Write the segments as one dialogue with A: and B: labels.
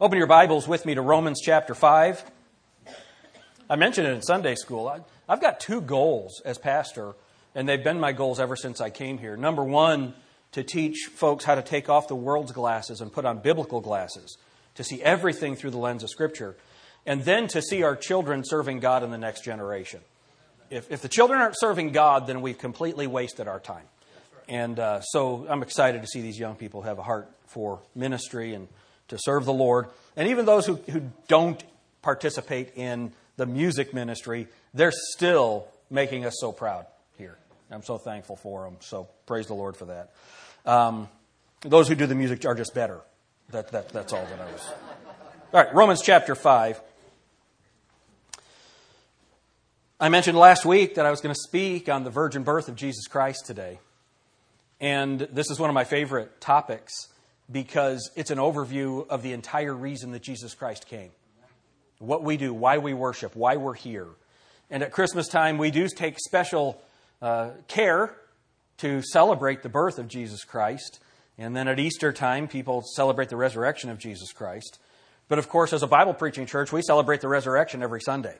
A: Open your Bibles with me to Romans chapter 5. I mentioned it in Sunday school. I've got two goals as pastor, and they've been my goals ever since I came here. Number one, to teach folks how to take off the world's glasses and put on biblical glasses, to see everything through the lens of Scripture, and then to see our children serving God in the next generation. If, if the children aren't serving God, then we've completely wasted our time. And uh, so I'm excited to see these young people have a heart for ministry and to serve the Lord. And even those who, who don't participate in the music ministry, they're still making us so proud here. I'm so thankful for them. So praise the Lord for that. Um, those who do the music are just better. That, that, that's all that I was. All right, Romans chapter 5. I mentioned last week that I was going to speak on the virgin birth of Jesus Christ today. And this is one of my favorite topics because it's an overview of the entire reason that Jesus Christ came. What we do, why we worship, why we're here. And at Christmas time, we do take special uh, care to celebrate the birth of Jesus Christ. And then at Easter time, people celebrate the resurrection of Jesus Christ. But of course, as a Bible preaching church, we celebrate the resurrection every Sunday.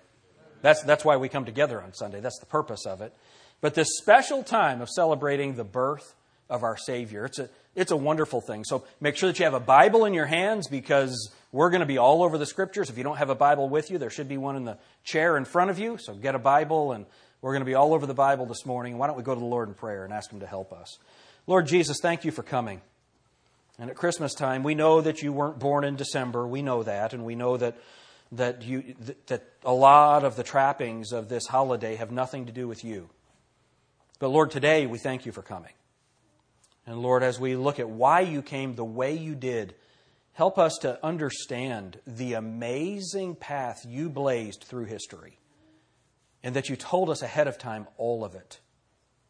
A: That's, that's why we come together on Sunday. That's the purpose of it. But this special time of celebrating the birth of our Savior, it's a, it's a wonderful thing. So make sure that you have a Bible in your hands because we're going to be all over the scriptures. If you don't have a Bible with you, there should be one in the chair in front of you. So get a Bible, and we're going to be all over the Bible this morning. Why don't we go to the Lord in prayer and ask Him to help us? Lord Jesus, thank you for coming. And at Christmas time, we know that you weren't born in December. We know that, and we know that that you that a lot of the trappings of this holiday have nothing to do with you. But Lord, today we thank you for coming. And Lord, as we look at why you came the way you did, help us to understand the amazing path you blazed through history and that you told us ahead of time all of it.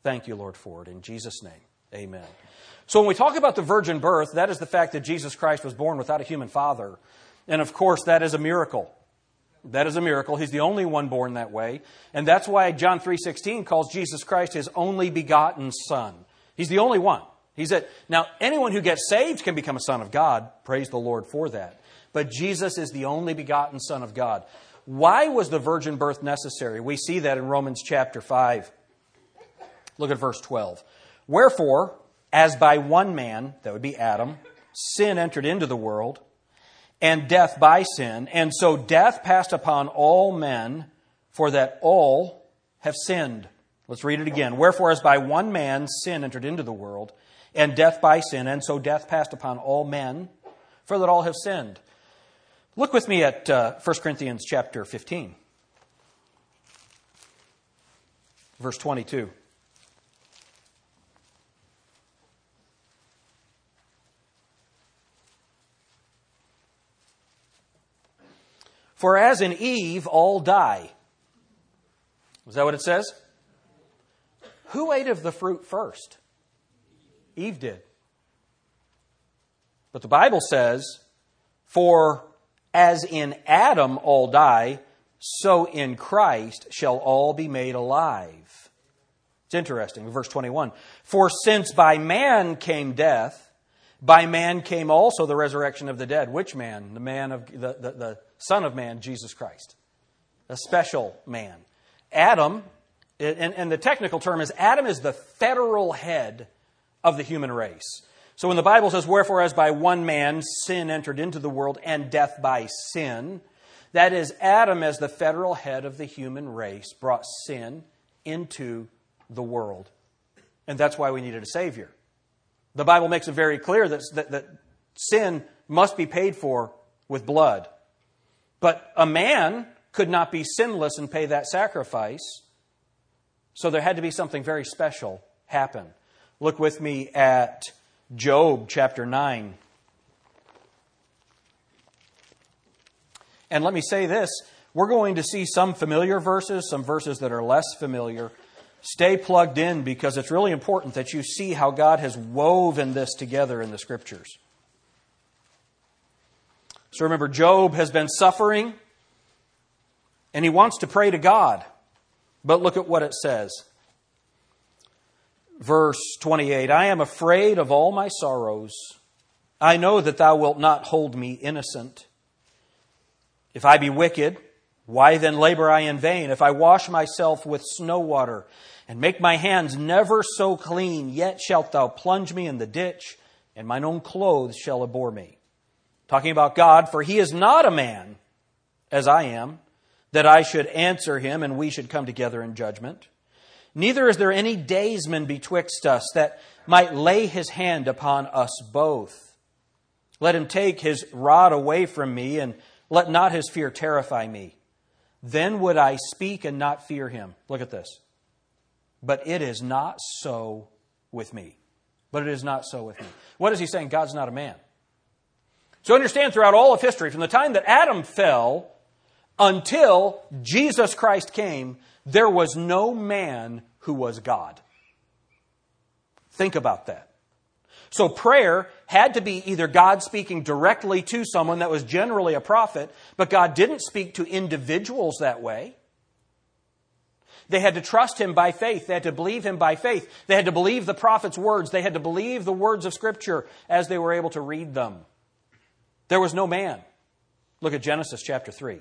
A: Thank you, Lord, for it. In Jesus' name, amen. So when we talk about the virgin birth, that is the fact that Jesus Christ was born without a human father. And of course, that is a miracle. That is a miracle. He's the only one born that way. And that's why John 3:16 calls Jesus Christ his only begotten son. He's the only one. He said, now anyone who gets saved can become a son of God. Praise the Lord for that. But Jesus is the only begotten Son of God. Why was the virgin birth necessary? We see that in Romans chapter 5. Look at verse 12. Wherefore, as by one man, that would be Adam, sin entered into the world, and death by sin, and so death passed upon all men, for that all have sinned. Let's read it again. Wherefore, as by one man sin entered into the world, and death by sin, and so death passed upon all men, for that all have sinned. Look with me at uh, 1 Corinthians chapter 15, verse 22. For as in Eve all die. Is that what it says? Who ate of the fruit first? Eve did. But the Bible says, For as in Adam all die, so in Christ shall all be made alive. It's interesting. Verse 21 For since by man came death, by man came also the resurrection of the dead. Which man? The man of the, the, the Son of Man, Jesus Christ. A special man. Adam, and, and the technical term is Adam is the federal head of the human race. So when the Bible says, Wherefore, as by one man sin entered into the world, and death by sin, that is, Adam, as the federal head of the human race, brought sin into the world. And that's why we needed a Savior. The Bible makes it very clear that, that, that sin must be paid for with blood. But a man could not be sinless and pay that sacrifice. So there had to be something very special happen. Look with me at Job chapter 9. And let me say this we're going to see some familiar verses, some verses that are less familiar. Stay plugged in because it's really important that you see how God has woven this together in the scriptures. So remember, Job has been suffering and he wants to pray to God. But look at what it says verse 28 I am afraid of all my sorrows. I know that thou wilt not hold me innocent. If I be wicked, why then labor I in vain? If I wash myself with snow water and make my hands never so clean, yet shalt thou plunge me in the ditch, and mine own clothes shall abhor me. Talking about God, for he is not a man as I am, that I should answer him and we should come together in judgment. Neither is there any daysman betwixt us that might lay his hand upon us both. Let him take his rod away from me, and let not his fear terrify me. Then would I speak and not fear him. Look at this. But it is not so with me. But it is not so with me. What is he saying? God's not a man. So understand throughout all of history, from the time that Adam fell until Jesus Christ came, there was no man who was God. Think about that. So prayer had to be either God speaking directly to someone that was generally a prophet, but God didn't speak to individuals that way. They had to trust him by faith. They had to believe him by faith. They had to believe the prophet's words. They had to believe the words of Scripture as they were able to read them. There was no man. Look at Genesis chapter 3.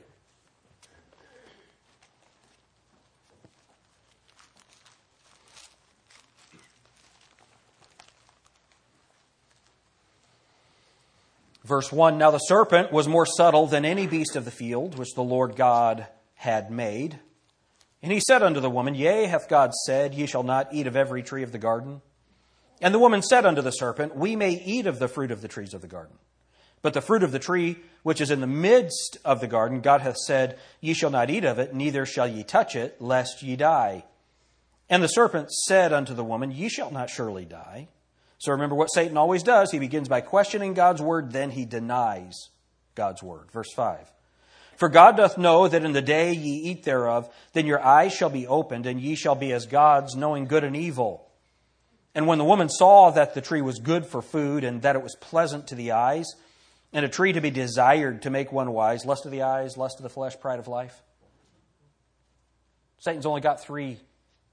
A: Verse 1 Now the serpent was more subtle than any beast of the field which the Lord God had made. And he said unto the woman, Yea, hath God said, Ye shall not eat of every tree of the garden? And the woman said unto the serpent, We may eat of the fruit of the trees of the garden. But the fruit of the tree which is in the midst of the garden, God hath said, Ye shall not eat of it, neither shall ye touch it, lest ye die. And the serpent said unto the woman, Ye shall not surely die. So remember what Satan always does. He begins by questioning God's word, then he denies God's word. Verse 5. For God doth know that in the day ye eat thereof, then your eyes shall be opened, and ye shall be as gods, knowing good and evil. And when the woman saw that the tree was good for food, and that it was pleasant to the eyes, and a tree to be desired to make one wise, lust of the eyes, lust of the flesh, pride of life. Satan's only got three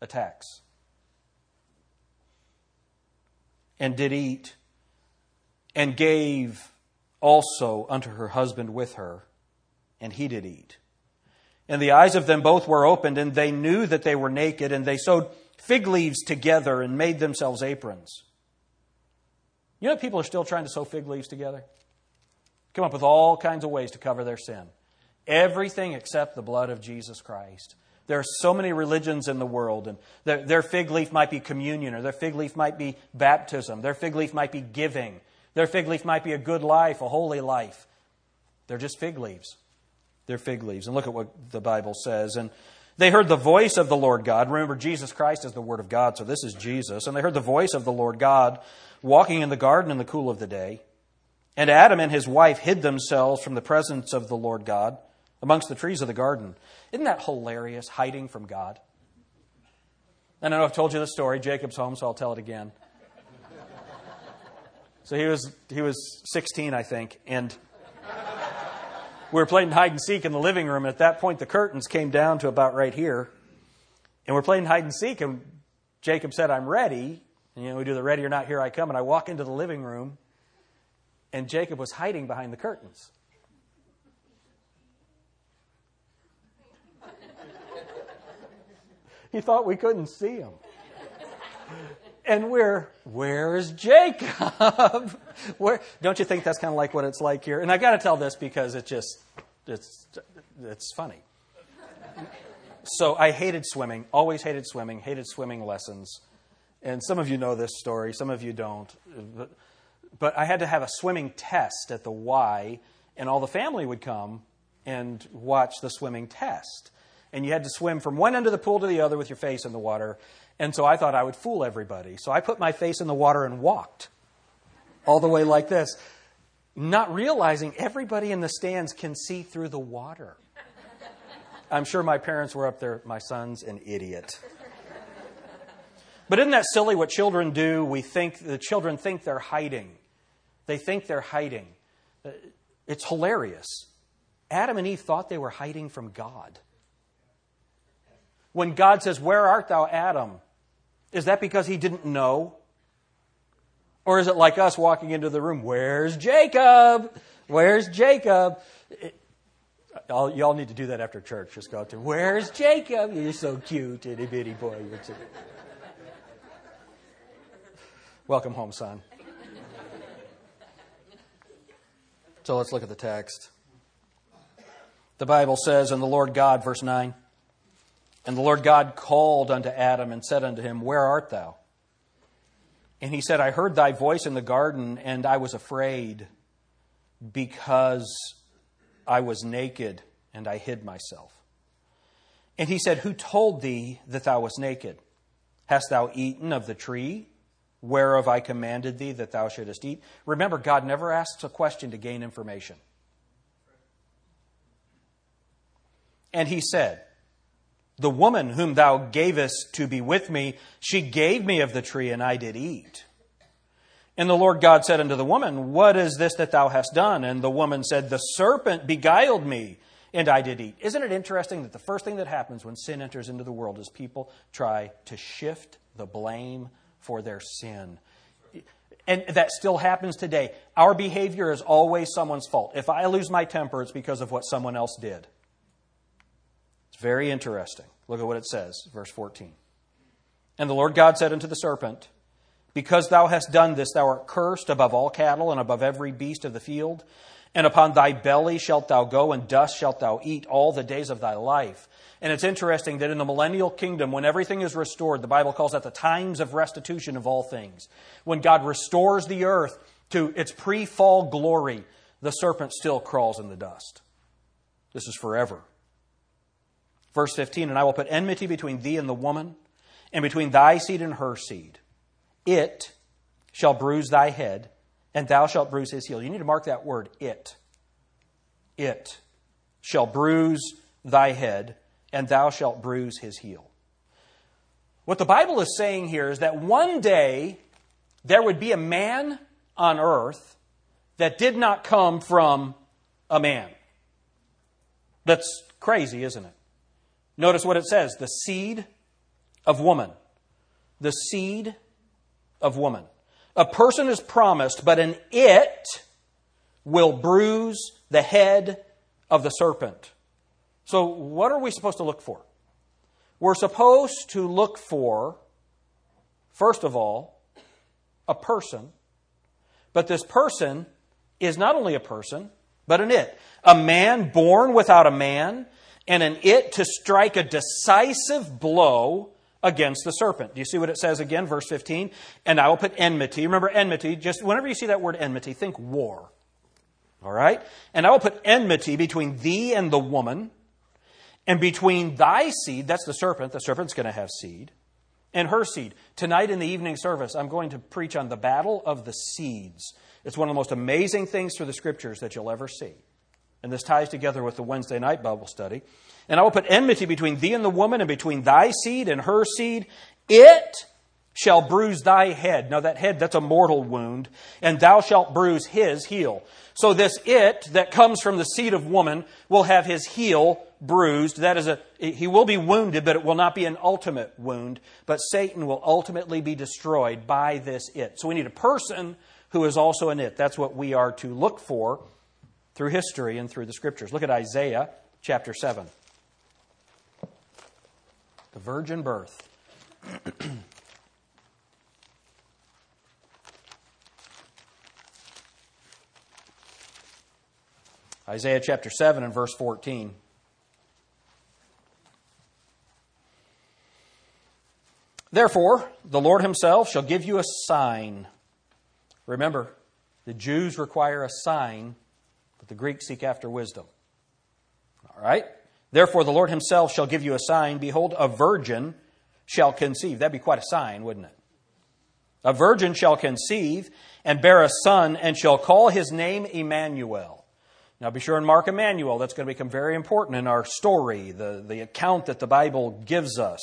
A: attacks and did eat, and gave also unto her husband with her, and he did eat. And the eyes of them both were opened, and they knew that they were naked, and they sewed fig leaves together and made themselves aprons. You know, people are still trying to sew fig leaves together? Come up with all kinds of ways to cover their sin. Everything except the blood of Jesus Christ. There are so many religions in the world, and their, their, fig leaf might be communion, or their fig leaf might be baptism, their fig leaf might be giving, their fig leaf might be a good life, a holy life. They're just fig leaves. They're fig leaves. And look at what the Bible says. And they heard the voice of the Lord God. Remember, Jesus Christ is the Word of God, so this is Jesus. And they heard the voice of the Lord God walking in the garden in the cool of the day. And Adam and his wife hid themselves from the presence of the Lord God amongst the trees of the garden. Isn't that hilarious, hiding from God? And I know I've told you the story. Jacob's home, so I'll tell it again. So he was he was 16, I think, and we were playing hide and seek in the living room. And at that point, the curtains came down to about right here, and we're playing hide and seek. And Jacob said, "I'm ready." And, you know, we do the "ready or not, here I come." And I walk into the living room, and Jacob was hiding behind the curtains. He thought we couldn't see him. And we're, where's Jacob? Where, don't you think that's kind of like what it's like here? And I got to tell this because it just, it's, it's funny. So I hated swimming, always hated swimming, hated swimming lessons. And some of you know this story, some of you don't. But I had to have a swimming test at the Y, and all the family would come and watch the swimming test and you had to swim from one end of the pool to the other with your face in the water. And so I thought I would fool everybody. So I put my face in the water and walked all the way like this, not realizing everybody in the stands can see through the water. I'm sure my parents were up there, my son's an idiot. But isn't that silly what children do? We think the children think they're hiding. They think they're hiding. Uh, it's hilarious. Adam and Eve thought they were hiding from God. When God says, Where art thou, Adam? Is that because he didn't know? Or is it like us walking into the room, Where's Jacob? Where's Jacob? All, y'all need to do that after church. Just go out there. Where's Jacob? You're so cute, itty bitty boy. You're too. Welcome home, son. So let's look at the text. The Bible says, And the Lord God, verse 9, and the Lord God called unto Adam and said unto him, Where art thou? And he said, I heard thy voice in the garden, and I was afraid because I was naked and I hid myself. And he said, Who told thee that thou wast naked? Hast thou eaten of the tree whereof I commanded thee that thou shouldest eat? Remember, God never asks a question to gain information. And he said, The woman whom thou gavest to be with me, she gave me of the tree, and I did eat. And the Lord God said unto the woman, What is this that thou hast done? And the woman said, The serpent beguiled me, and I did eat. Isn't it interesting that the first thing that happens when sin enters into the world is people try to shift the blame for their sin? And that still happens today. Our behavior is always someone's fault. If I lose my temper, it's because of what someone else did. It's very interesting. Look at what it says, verse 14. And the Lord God said unto the serpent, because thou hast done this, thou art cursed above all cattle and above every beast of the field. And upon thy belly shalt thou go, and dust shalt thou eat all the days of thy life. And it's interesting that in the millennial kingdom, when everything is restored, the Bible calls that the times of restitution of all things. When God restores the earth to its pre fall glory, the serpent still crawls in the dust. This is forever. Verse 15 And I will put enmity between thee and the woman, and between thy seed and her seed. It shall bruise thy head, and thou shalt bruise his heel. You need to mark that word, it. It shall bruise thy head, and thou shalt bruise his heel. What the Bible is saying here is that one day there would be a man on earth that did not come from a man. That's crazy, isn't it? Notice what it says the seed of woman. The seed of woman. A person is promised, but an it will bruise the head of the serpent. So, what are we supposed to look for? We're supposed to look for, first of all, a person, but this person is not only a person, but an it. A man born without a man, and an it to strike a decisive blow against the serpent. Do you see what it says again, verse 15? And I will put enmity. Remember enmity, just whenever you see that word enmity, think war. All right? And I will put enmity between thee and the woman, and between thy seed, that's the serpent, the serpent's going to have seed, and her seed. Tonight in the evening service, I'm going to preach on the battle of the seeds. It's one of the most amazing things through the scriptures that you'll ever see. And this ties together with the Wednesday night Bible study. And I will put enmity between thee and the woman, and between thy seed and her seed. It shall bruise thy head. Now, that head, that's a mortal wound, and thou shalt bruise his heel. So, this it that comes from the seed of woman will have his heel bruised. That is a, he will be wounded, but it will not be an ultimate wound. But Satan will ultimately be destroyed by this it. So, we need a person who is also an it. That's what we are to look for through history and through the scriptures. Look at Isaiah chapter 7 the virgin birth. Isaiah chapter 7 and verse 14. Therefore, the Lord himself shall give you a sign. Remember, the Jews require a sign, but the Greeks seek after wisdom. All right? Therefore, the Lord himself shall give you a sign. Behold, a virgin shall conceive. That'd be quite a sign, wouldn't it? A virgin shall conceive and bear a son and shall call his name Emmanuel. Now be sure and mark Emmanuel. That's going to become very important in our story, the, the account that the Bible gives us.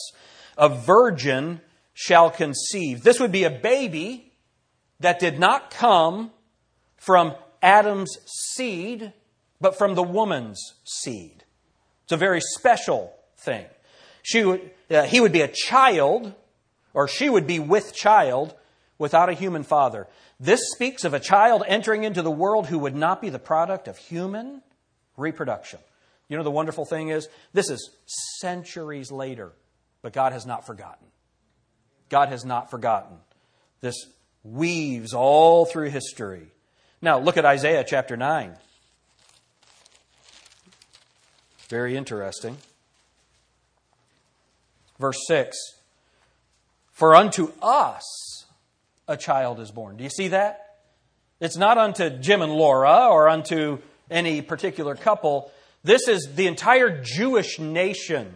A: A virgin shall conceive. This would be a baby that did not come from Adam's seed, but from the woman's seed. It's a very special thing. She would, uh, he would be a child, or she would be with child, without a human father. This speaks of a child entering into the world who would not be the product of human reproduction. You know, the wonderful thing is, this is centuries later, but God has not forgotten. God has not forgotten. This weaves all through history. Now, look at Isaiah chapter 9. Very interesting. Verse 6 For unto us a child is born. Do you see that? It's not unto Jim and Laura or unto any particular couple. This is the entire Jewish nation.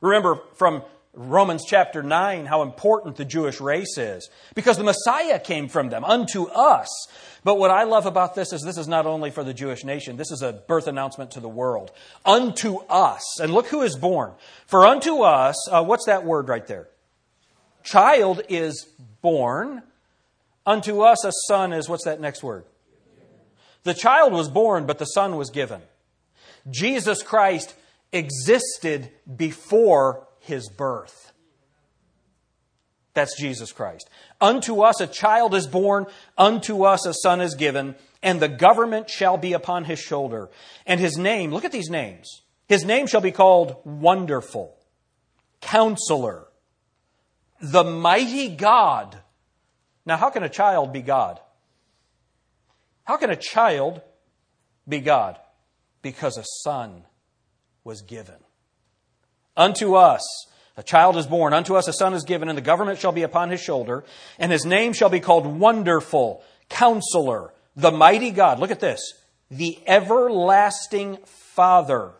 A: Remember from Romans chapter 9 how important the Jewish race is because the Messiah came from them unto us. But what I love about this is this is not only for the Jewish nation, this is a birth announcement to the world. Unto us. And look who is born. For unto us, uh, what's that word right there? Child is born. Unto us a son is, what's that next word? The child was born, but the son was given. Jesus Christ existed before his birth. That's Jesus Christ. Unto us a child is born, unto us a son is given, and the government shall be upon his shoulder. And his name, look at these names. His name shall be called Wonderful, Counselor, the Mighty God. Now, how can a child be God? How can a child be God? Because a son was given. Unto us a child is born, unto us a son is given, and the government shall be upon his shoulder, and his name shall be called Wonderful, Counselor, the Mighty God. Look at this. The Everlasting Father,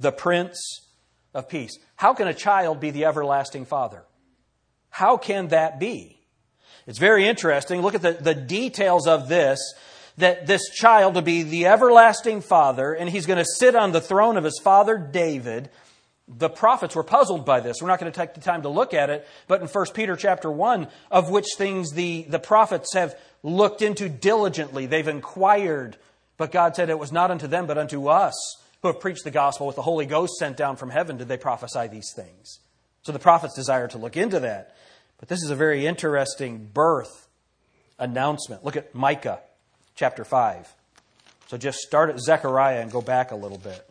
A: the Prince of Peace. How can a child be the Everlasting Father? How can that be? It's very interesting. Look at the, the details of this that this child will be the everlasting father, and he's going to sit on the throne of his father David, the prophets were puzzled by this. We're not going to take the time to look at it, but in 1 Peter chapter 1, of which things the, the prophets have looked into diligently, they've inquired. But God said it was not unto them, but unto us who have preached the gospel with the Holy Ghost sent down from heaven did they prophesy these things. So the prophets desire to look into that. But this is a very interesting birth announcement. Look at Micah chapter 5. So just start at Zechariah and go back a little bit.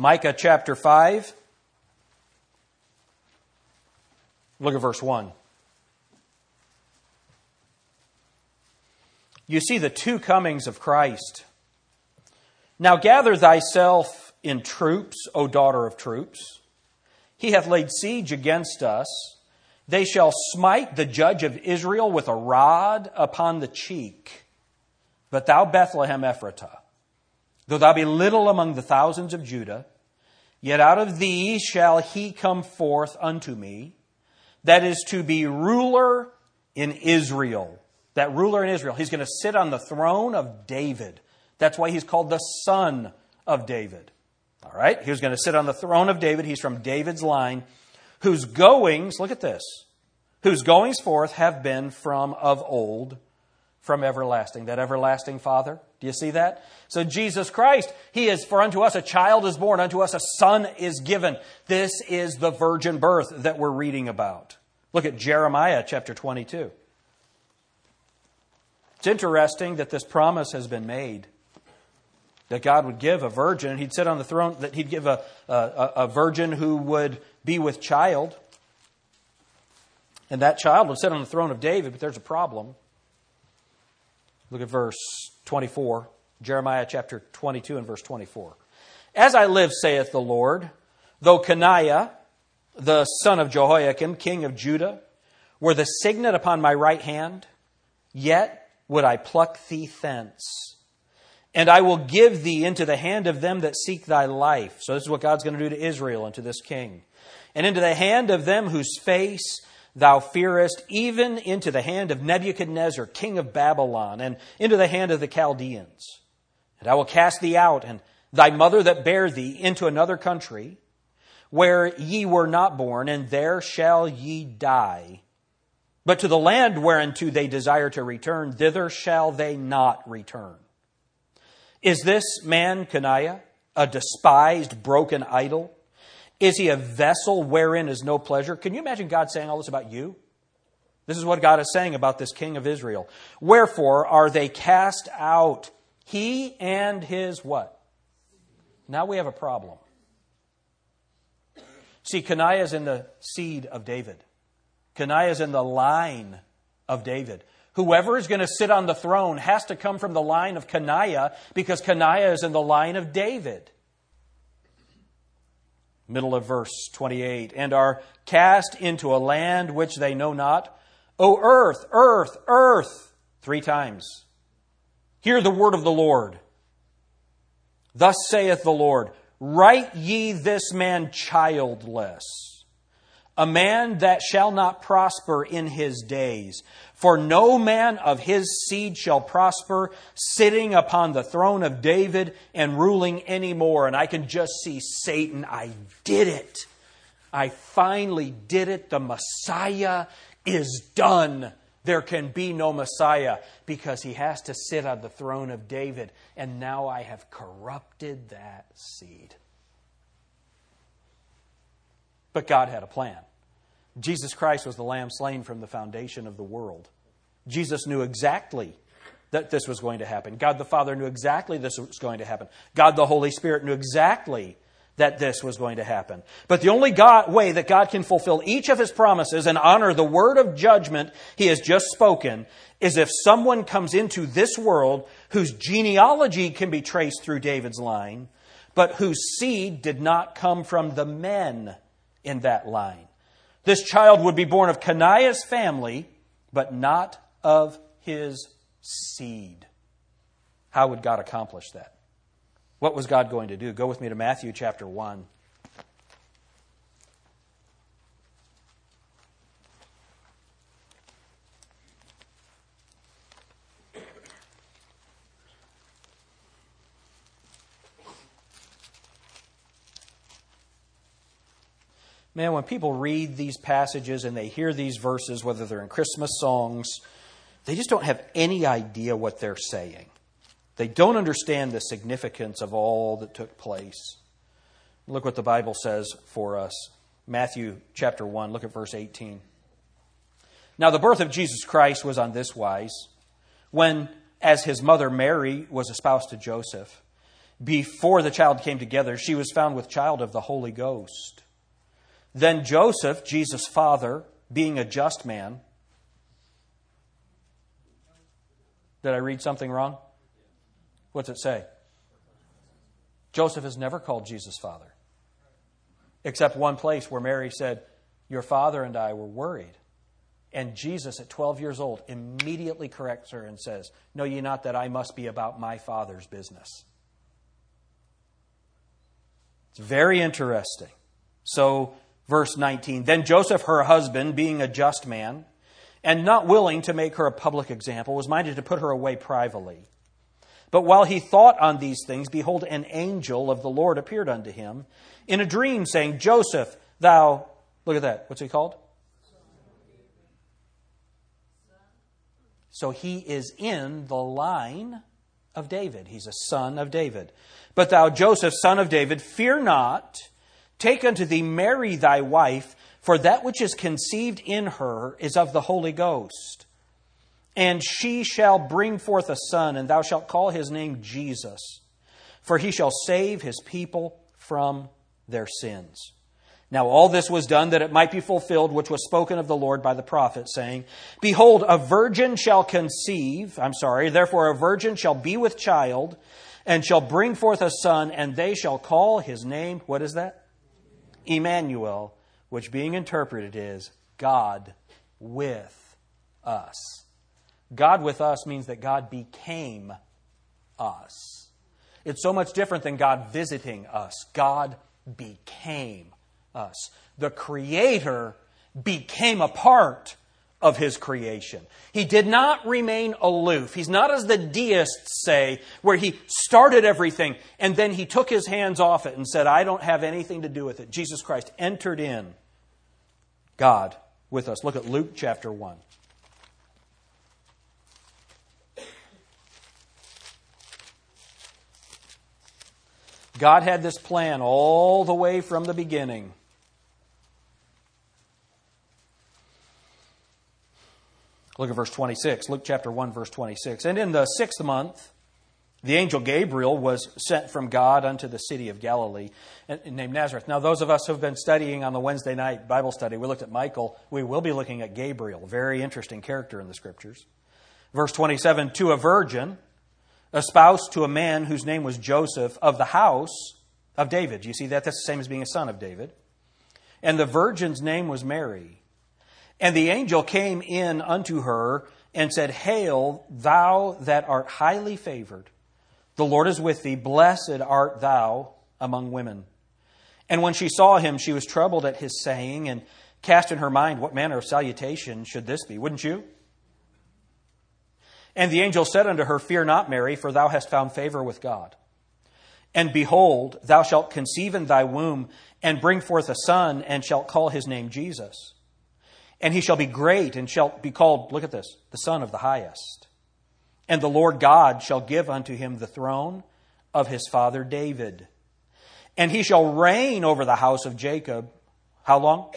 A: Micah chapter 5. Look at verse 1. You see the two comings of Christ. Now gather thyself in troops, O daughter of troops. He hath laid siege against us. They shall smite the judge of Israel with a rod upon the cheek. But thou, Bethlehem Ephratah, Though thou be little among the thousands of Judah, yet out of thee shall he come forth unto me, that is to be ruler in Israel. That ruler in Israel. He's going to sit on the throne of David. That's why he's called the son of David. All right? He's going to sit on the throne of David. He's from David's line, whose goings, look at this, whose goings forth have been from of old from everlasting. That everlasting Father. Do you see that? So Jesus Christ, He is, for unto us a child is born, unto us a son is given. This is the virgin birth that we're reading about. Look at Jeremiah chapter 22. It's interesting that this promise has been made that God would give a virgin, He'd sit on the throne, that He'd give a, a, a virgin who would be with child. And that child would sit on the throne of David, but there's a problem. Look at verse 24, Jeremiah chapter 22 and verse 24. As I live, saith the Lord, though Coniah, the son of Jehoiakim, king of Judah, were the signet upon my right hand, yet would I pluck thee thence. And I will give thee into the hand of them that seek thy life. So, this is what God's going to do to Israel and to this king. And into the hand of them whose face thou fearest, even into the hand of Nebuchadnezzar, king of Babylon, and into the hand of the Chaldeans. And I will cast thee out, and thy mother that bare thee, into another country, where ye were not born, and there shall ye die. But to the land whereunto they desire to return, thither shall they not return. Is this man, Coniah, a despised, broken idol? Is he a vessel wherein is no pleasure? Can you imagine God saying all this about you? This is what God is saying about this king of Israel. Wherefore are they cast out, he and his what? Now we have a problem. See, Coniah is in the seed of David. Coniah is in the line of David. Whoever is going to sit on the throne has to come from the line of Coniah because Coniah is in the line of David. Middle of verse 28 and are cast into a land which they know not. O earth, earth, earth, three times. Hear the word of the Lord. Thus saith the Lord Write ye this man childless, a man that shall not prosper in his days. For no man of his seed shall prosper, sitting upon the throne of David and ruling anymore. And I can just see Satan, I did it. I finally did it. The Messiah is done. There can be no Messiah because he has to sit on the throne of David. And now I have corrupted that seed. But God had a plan. Jesus Christ was the lamb slain from the foundation of the world. Jesus knew exactly that this was going to happen. God the Father knew exactly this was going to happen. God the Holy Spirit knew exactly that this was going to happen. But the only God, way that God can fulfill each of his promises and honor the word of judgment he has just spoken is if someone comes into this world whose genealogy can be traced through David's line, but whose seed did not come from the men in that line. This child would be born of Coniah's family, but not of his seed. How would God accomplish that? What was God going to do? Go with me to Matthew chapter 1. Man, when people read these passages and they hear these verses, whether they're in Christmas songs, they just don't have any idea what they're saying. They don't understand the significance of all that took place. Look what the Bible says for us. Matthew chapter 1, look at verse 18. Now, the birth of Jesus Christ was on this wise when, as his mother Mary was espoused to Joseph, before the child came together, she was found with child of the Holy Ghost. Then Joseph, Jesus' father, being a just man, did I read something wrong? What's it say? Joseph has never called Jesus father, except one place where Mary said, Your father and I were worried. And Jesus, at 12 years old, immediately corrects her and says, Know ye not that I must be about my father's business? It's very interesting. So, verse 19 Then Joseph, her husband, being a just man, and not willing to make her a public example, was minded to put her away privately. But while he thought on these things, behold, an angel of the Lord appeared unto him in a dream, saying, Joseph, thou, look at that, what's he called? So he is in the line of David. He's a son of David. But thou, Joseph, son of David, fear not, take unto thee Mary thy wife, for that which is conceived in her is of the Holy Ghost. And she shall bring forth a son, and thou shalt call his name Jesus, for he shall save his people from their sins. Now, all this was done that it might be fulfilled, which was spoken of the Lord by the prophet, saying, Behold, a virgin shall conceive, I'm sorry, therefore a virgin shall be with child, and shall bring forth a son, and they shall call his name, what is that? Emmanuel, which being interpreted is God with us. God with us means that God became us. It's so much different than God visiting us. God became us. The Creator became a part of His creation. He did not remain aloof. He's not as the deists say, where He started everything and then He took His hands off it and said, I don't have anything to do with it. Jesus Christ entered in God with us. Look at Luke chapter 1. God had this plan all the way from the beginning. Look at verse 26. Luke chapter 1, verse 26. And in the sixth month, The angel Gabriel was sent from God unto the city of Galilee named Nazareth. Now, those of us who have been studying on the Wednesday night Bible study, we looked at Michael. We will be looking at Gabriel, very interesting character in the scriptures. Verse 27 To a virgin, espoused to a man whose name was Joseph of the house of David. You see that? That's the same as being a son of David. And the virgin's name was Mary. And the angel came in unto her and said, Hail, thou that art highly favored. The Lord is with thee. Blessed art thou among women. And when she saw him, she was troubled at his saying and cast in her mind, What manner of salutation should this be? Wouldn't you? And the angel said unto her, Fear not, Mary, for thou hast found favor with God. And behold, thou shalt conceive in thy womb and bring forth a son, and shalt call his name Jesus. And he shall be great and shall be called, look at this, the Son of the Highest. And the Lord God shall give unto him the throne of his father David. And he shall reign over the house of Jacob. How long?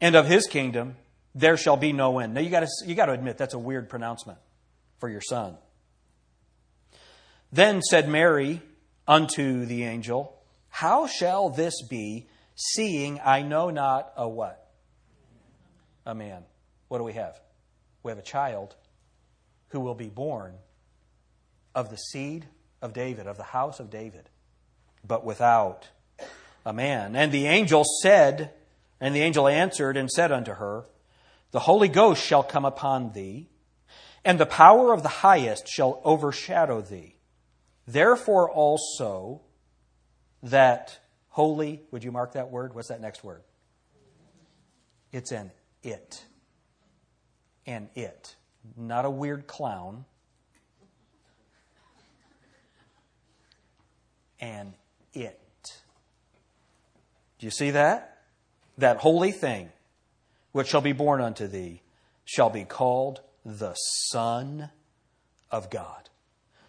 A: And of his kingdom there shall be no end. Now you got to you got to admit that's a weird pronouncement for your son. Then said Mary unto the angel, How shall this be, seeing I know not a what? A man. What do we have? We have a child who will be born of the seed of David, of the house of David, but without a man. And the angel said, and the angel answered and said unto her, The Holy Ghost shall come upon thee, and the power of the highest shall overshadow thee. Therefore also that holy, would you mark that word? What's that next word? It's an it. An it not a weird clown, and it. Do you see that? That holy thing which shall be born unto thee shall be called the Son of God.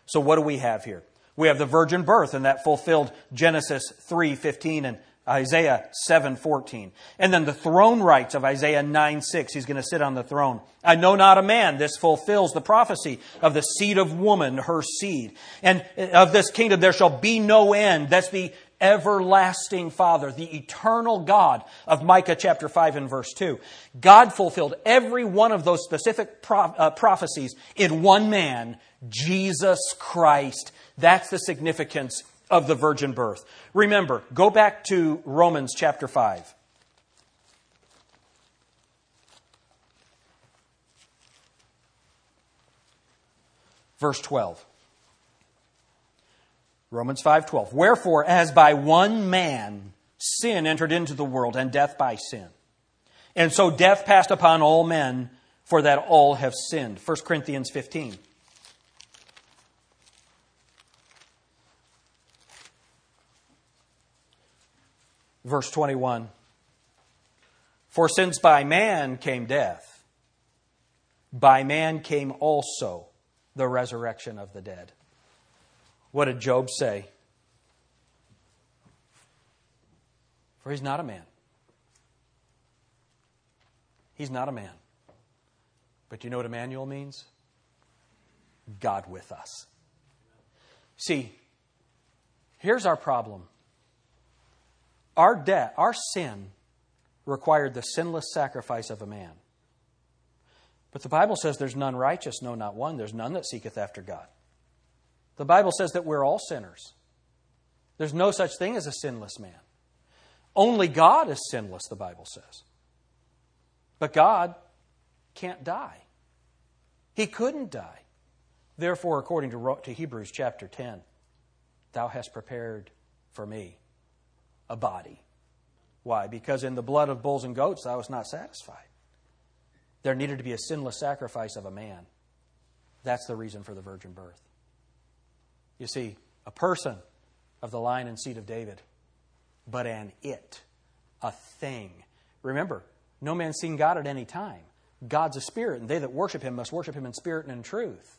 A: So what do we have here? We have the virgin birth, and that fulfilled Genesis 3:15 and Isaiah 7:14. And then the throne rights of Isaiah 9:6. He's going to sit on the throne. I know not a man. This fulfills the prophecy of the seed of woman, her seed. And uh, of this kingdom there shall be no end. That's the everlasting Father, the eternal God of Micah chapter 5 and verse 2. God fulfilled every one of those specific pro- uh, prophecies in one man, Jesus Christ. That's the significance of the virgin birth. Remember, go back to Romans chapter 5. Verse 12. Romans 5:12. Wherefore as by one man sin entered into the world and death by sin. And so death passed upon all men for that all have sinned. 1 Corinthians 15. Verse 21 For since by man came death, by man came also the resurrection of the dead. What did Job say? For he's not a man. He's not a man. But you know what Emmanuel means? God with us. See, here's our problem our debt, our sin, required the sinless sacrifice of a man. But the Bible says there's none righteous, no, not one. There's none that seeketh after God. The Bible says that we're all sinners. There's no such thing as a sinless man. Only God is sinless, the Bible says. But God can't die. He couldn't die. Therefore, according to to Hebrews chapter 10, thou hast prepared for me a body. Why? Because in the blood of bulls and goats I was not satisfied. There needed to be a sinless sacrifice of a man. That's the reason for the virgin birth. You see, a person of the line and seed of David, but an it, a thing. Remember, no man's seen God at any time. God's a spirit, and they that worship him must worship him in spirit and in truth.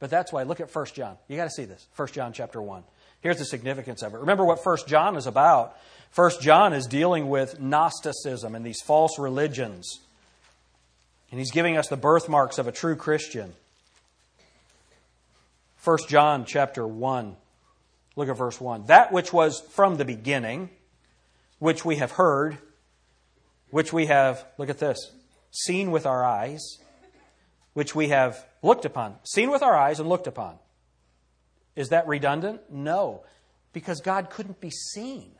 A: But that's why, look at 1 John. You got to see this. 1 John chapter 1. Here's the significance of it. Remember what First John is about. First John is dealing with Gnosticism and these false religions. And he's giving us the birthmarks of a true Christian. 1 John chapter 1. Look at verse 1. That which was from the beginning, which we have heard, which we have, look at this, seen with our eyes, which we have looked upon. Seen with our eyes and looked upon. Is that redundant? No, because God couldn't be seen.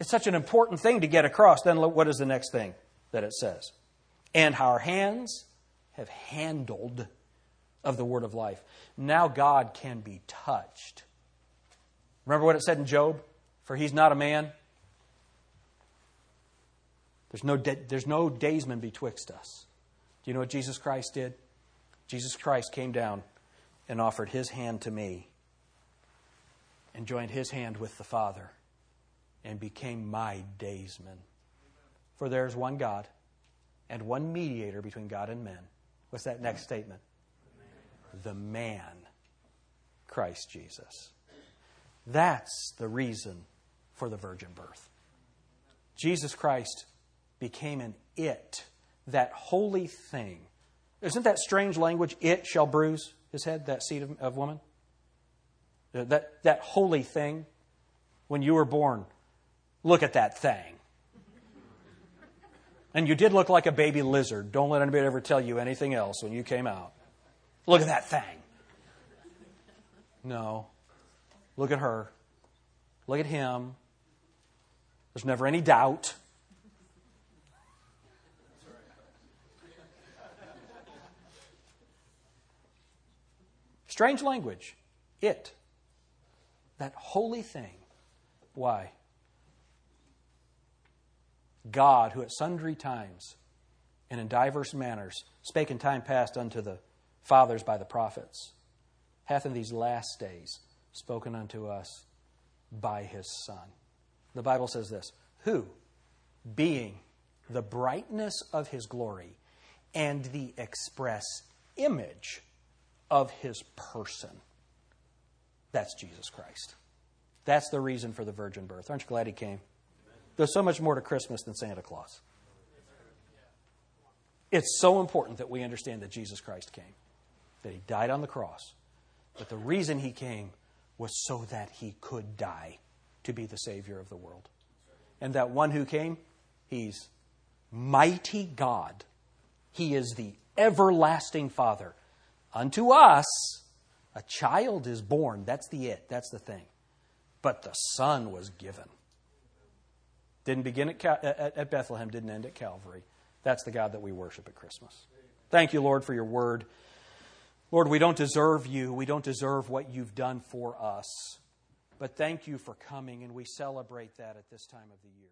A: It's such an important thing to get across. Then what is the next thing that it says? And our hands have handled of the word of life. Now God can be touched. Remember what it said in Job? For he's not a man. There's no, de- there's no daysman betwixt us. Do you know what Jesus Christ did? Jesus Christ came down and offered his hand to me and joined his hand with the Father and became my daysman. For there is one God and one mediator between God and men. What's that next statement? The man, Christ Jesus. That's the reason for the virgin birth. Jesus Christ became an it, that holy thing. Isn't that strange language? It shall bruise his head, that seed of, of woman? That, that holy thing. When you were born, look at that thing. And you did look like a baby lizard. Don't let anybody ever tell you anything else when you came out. Look at that thing. No. Look at her. Look at him. There's never any doubt. Strange language. It. That holy thing. Why? God, who at sundry times and in divers manners spake in time past unto the fathers by the prophets, hath in these last days spoken unto us by his Son. The Bible says this Who, being the brightness of his glory and the express image of his person. That's Jesus Christ. That's the reason for the virgin birth. Aren't you glad he came? There's so much more to Christmas than Santa Claus. It's so important that we understand that Jesus Christ came, that he died on the cross. But the reason he came was so that he could die to be the Savior of the world. And that one who came, he's mighty God. He is the everlasting Father. Unto us, a child is born. That's the it. That's the thing. But the Son was given. Didn't begin at, at, at Bethlehem, didn't end at Calvary. That's the God that we worship at Christmas. Thank you, Lord, for your word. Lord, we don't deserve you. We don't deserve what you've done for us. But thank you for coming, and we celebrate that at this time of the year.